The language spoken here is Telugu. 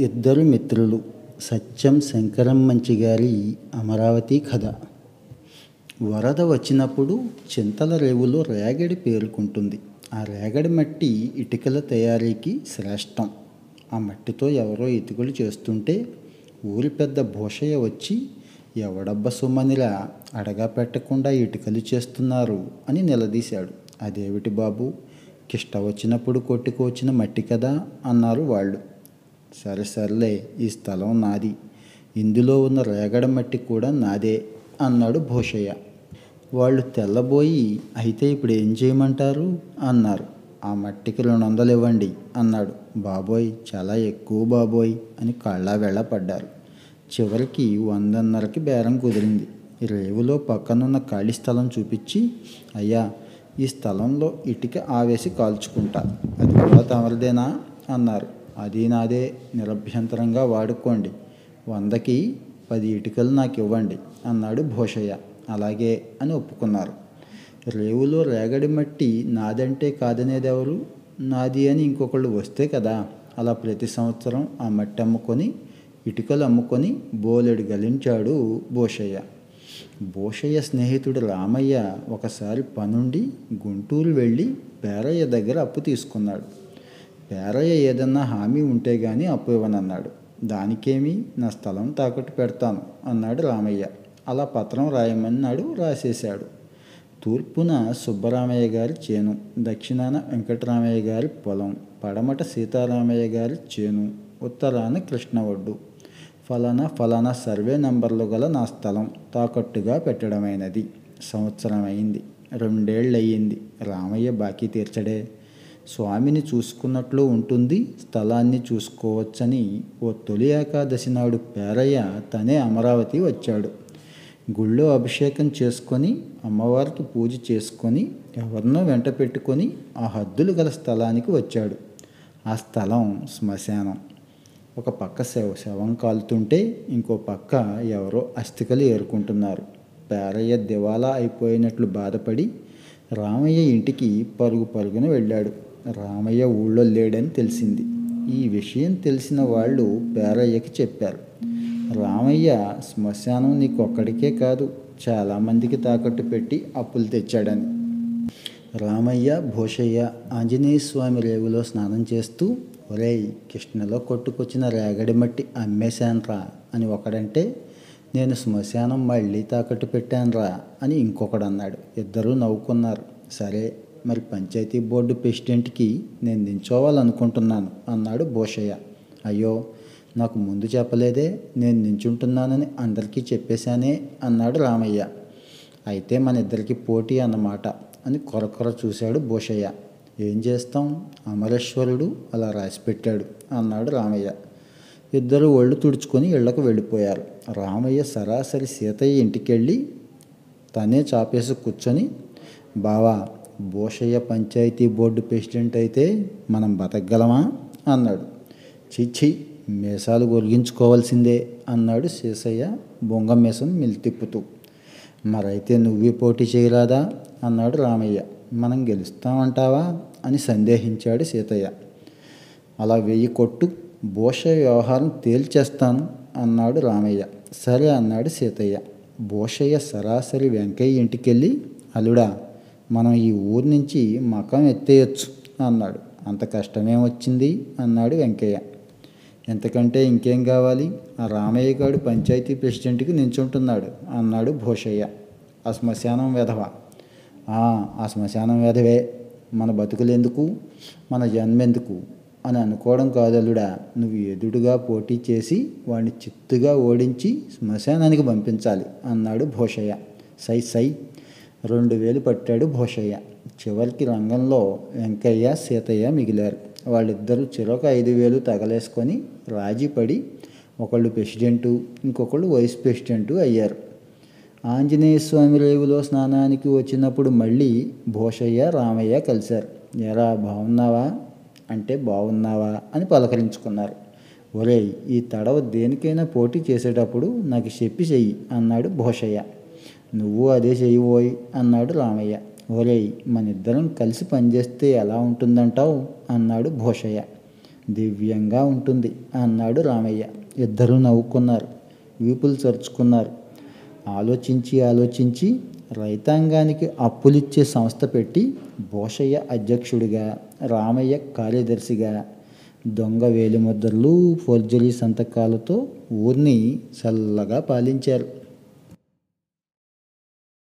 ఇద్దరు మిత్రులు సత్యం శంకరం మంచి గారి అమరావతి కథ. వరద వచ్చినప్పుడు చింతల రేవులో రేగడి పేరుకుంటుంది. ఆ రేగడి మట్టి ఇటుకల తయారీకి శ్రేష్టం. ఆ మట్టితో ఎవరో ఇటుకలు చేస్తుంటే ఊరి పెద్ద భూషయ్య వచ్చి ఎవడబ్బ సుమనిలా అడగా పెట్టకుండా ఇటుకలు చేస్తున్నారు అని నిలదీశాడు. అదేమిటి బాబు కిష్ట వచ్చినప్పుడు కొట్టుకొచ్చిన మట్టి కదా అన్నారు వాళ్ళు. సరే సర్లే ఈ స్థలం నాది. ఇందులో ఉన్న రేగడ మట్టి కూడా నాదే అన్నాడు భూషయ్య. వాళ్ళు తెల్లబోయి అయితే ఇప్పుడు ఏం చేయమంటారు? అన్నారు. ఆ మట్టికి రెండు వందలు ఇవ్వండి అన్నాడు. బాబోయ్ చాలా ఎక్కువ బాబోయ్ అని కళ్ళా వెళ్ళ పడ్డారు. చివరికి వందన్నరకి బేరం కుదిరింది. రేవులో పక్కనున్న ఖాళీ స్థలం చూపించి అయ్యా ఈ స్థలంలో ఇటుక ఆవేసి కాల్చుకుంటా. అది కూడా తమరిదేనా? అన్నారు. అది నాదే నిరభ్యంతరంగా వాడుకోండి. వందకి పది ఇటుకలు నాకు ఇవ్వండి అన్నాడు భోషయ్య. అలాగే అని ఒప్పుకున్నారు. రేవులో రేగడి మట్టి నాదంటే కాదనేది ఎవరు నాది అని ఇంకొకళ్ళు వస్తే కదా. అలా ప్రతి సంవత్సరం ఆ మట్టి అమ్ముకొని ఇటుకలు అమ్ముకొని బోలెడు గలించాడు భోషయ్య. భోషయ్య స్నేహితుడు రామయ్య ఒకసారి పనుండి గుంటూరు వెళ్ళి పేరయ్య దగ్గర అప్పు తీసుకున్నాడు. పేరయ్య ఏదన్నా హామీ ఉంటే గాని అప్పు ఇవ్వనన్నాడు. దానికేమి? నా స్థలం తాకట్టు పెడతాను అన్నాడు రామయ్య. అలా పత్రం రాయమన్నాడు రాసేశాడు. తూర్పున సుబ్బరామయ్య గారి చేను దక్షిణాన వెంకటరామయ్య గారి పొలం పడమట సీతారామయ్య గారి చేను ఉత్తరాన కృష్ణ ఒడ్డు ఫలానా ఫలానా సర్వే నంబర్లు గల నా స్థలం తాకట్టుగా పెట్టడమైనది. సంవత్సరం అయింది రెండేళ్ళు అయ్యింది రామయ్య బాకీ తీర్చడే. స్వామిని చూసుకున్నట్లు ఉంటుంది స్థలాన్ని చూసుకోవచ్చని ఓ తొలి ఏకాదశి నాడు పేరయ్య తనే అమరావతి వచ్చాడు. గుళ్ళో అభిషేకం చేసుకొని అమ్మవారికి పూజ చేసుకొని ఎవరినో వెంట పెట్టుకొని ఆ హద్దులు గల స్థలానికి వచ్చాడు. ఆ స్థలం శ్మశానం. ఒక పక్క శవ శవం కాలుతుంటే ఇంకో పక్క ఎవరో అస్థికలు ఏరుకుంటున్నారు. పేరయ్య దివాలా అయిపోయినట్లు బాధపడి రామయ్య ఇంటికి పరుగు పరుగున వెళ్ళాడు. రామయ్య ఊళ్ళో లేడని తెలిసింది. ఈ విషయం తెలిసిన వాళ్ళు పేరయ్యకి చెప్పారు. రామయ్య శ్మశానం నీకొక్కడికే కాదు చాలామందికి తాకట్టు పెట్టి అప్పులు తెచ్చాడని. రామయ్య భూషయ్య ఆంజనేయ స్వామి రేవులో స్నానం చేస్తూ ఒరేయ్ కృష్ణలో కొట్టుకొచ్చిన రేగడి మట్టి అమ్మేశాన్రా అని ఒకడంటే నేను శ్మశానం మళ్ళీ తాకట్టు పెట్టానురా అని ఇంకొకడు అన్నాడు ఇద్దరూ నవ్వుకున్నారు. సరే మరి పంచాయతీ బోర్డు ప్రెసిడెంట్కి నేను నించోవాలనుకుంటున్నాను అన్నాడు భూషయ్య. అయ్యో నాకు ముందు చెప్పలేదే నేను నించుంటున్నానని అందరికీ చెప్పేశానే అన్నాడు రామయ్య. అయితే మన ఇద్దరికి పోటీ అన్నమాట అని కొరకొర చూశాడు భూషయ్య. ఏం చేస్తాం? అమరేశ్వరుడు అలా రాసిపెట్టాడు అన్నాడు రామయ్య. ఇద్దరు ఒళ్ళు తుడుచుకొని ఇళ్ళకు వెళ్ళిపోయారు. రామయ్య సరాసరి సీతయ్య ఇంటికెళ్ళి తనే చాపేసి కూర్చొని బావా భూషయ్య పంచాయతీ బోర్డు ప్రెసిడెంట్ అయితే మనం బతకగలమా? అన్నాడు. చిచ్చి మీసాలు గొలిగించుకోవాల్సిందే అన్నాడు శేషయ్య బొంగ మీసం మిల్తిప్పుతూ మరైతే నువ్వే పోటీ చేయరాదా? అన్నాడు రామయ్య. మనం గెలుస్తామంటావా? అని సందేహించాడు సీతయ్య అలా వెయ్యి కొట్టు భూష వ్యవహారం తేల్చేస్తాను అన్నాడు రామయ్య. సరే అన్నాడు సీతయ్య భూషయ్య సరాసరి వెంకయ్య ఇంటికెళ్ళి అల్లుడా మనం ఈ ఊరి నుంచి మకం ఎత్తేయచ్చు అన్నాడు. అంత కష్టమేం వచ్చింది అన్నాడు వెంకయ్య. ఎంతకంటే ఇంకేం కావాలి? ఆ రామయ్య గారు పంచాయతీ ప్రెసిడెంట్కి నించుంటున్నాడు అన్నాడు భూషయ్య. ఆ శ్మశానం వెధవ. ఆ శ్మశానం వెధవే. మన బతుకులెందుకు? మన జన్మెందుకు? అని అనుకోవడం కాదల్లుడా. నువ్వు ఎదుడుగా పోటీ చేసి వాడిని చిత్తుగా ఓడించి శ్మశానానికి పంపించాలి అన్నాడు భూషయ్య. సై సై. రెండు వేలు పట్టాడు భోషయ్య. చివరికి రంగంలో వెంకయ్య సీతయ్య మిగిలారు. వాళ్ళిద్దరూ చిరొక ఐదు వేలు తగలేసుకొని రాజీపడి ఒకళ్ళు ప్రెసిడెంటు ఇంకొకళ్ళు వైస్ ప్రెసిడెంటు అయ్యారు. ఆంజనేయ స్వామి రేవులో స్నానానికి వచ్చినప్పుడు మళ్ళీ భోషయ్య రామయ్య కలిశారు. ఎరా బాగున్నావా అంటే బాగున్నావా అని పలకరించుకున్నారు. ఒరేయ్ ఈ తడవ దేనికైనా పోటీ చేసేటప్పుడు నాకు చెప్పి చెయ్యి అన్నాడు భోషయ్య. నువ్వు అదే చెయ్యిపోయి అన్నాడు రామయ్య. ఒరేయ్ మన ఇద్దరం కలిసి పనిచేస్తే ఎలా ఉంటుందంటావు? అన్నాడు భూషయ్య. దివ్యంగా ఉంటుంది అన్నాడు రామయ్య. ఇద్దరూ నవ్వుకున్నారు వీపులు చరుచుకున్నారు. ఆలోచించి ఆలోచించి రైతాంగానికి అప్పులిచ్చే సంస్థ పెట్టి భూషయ్య అధ్యక్షుడిగా రామయ్య కార్యదర్శిగా దొంగ వేలిముద్రలు ఫోర్జరీ సంతకాలతో ఊరిని చల్లగా పాలించారు.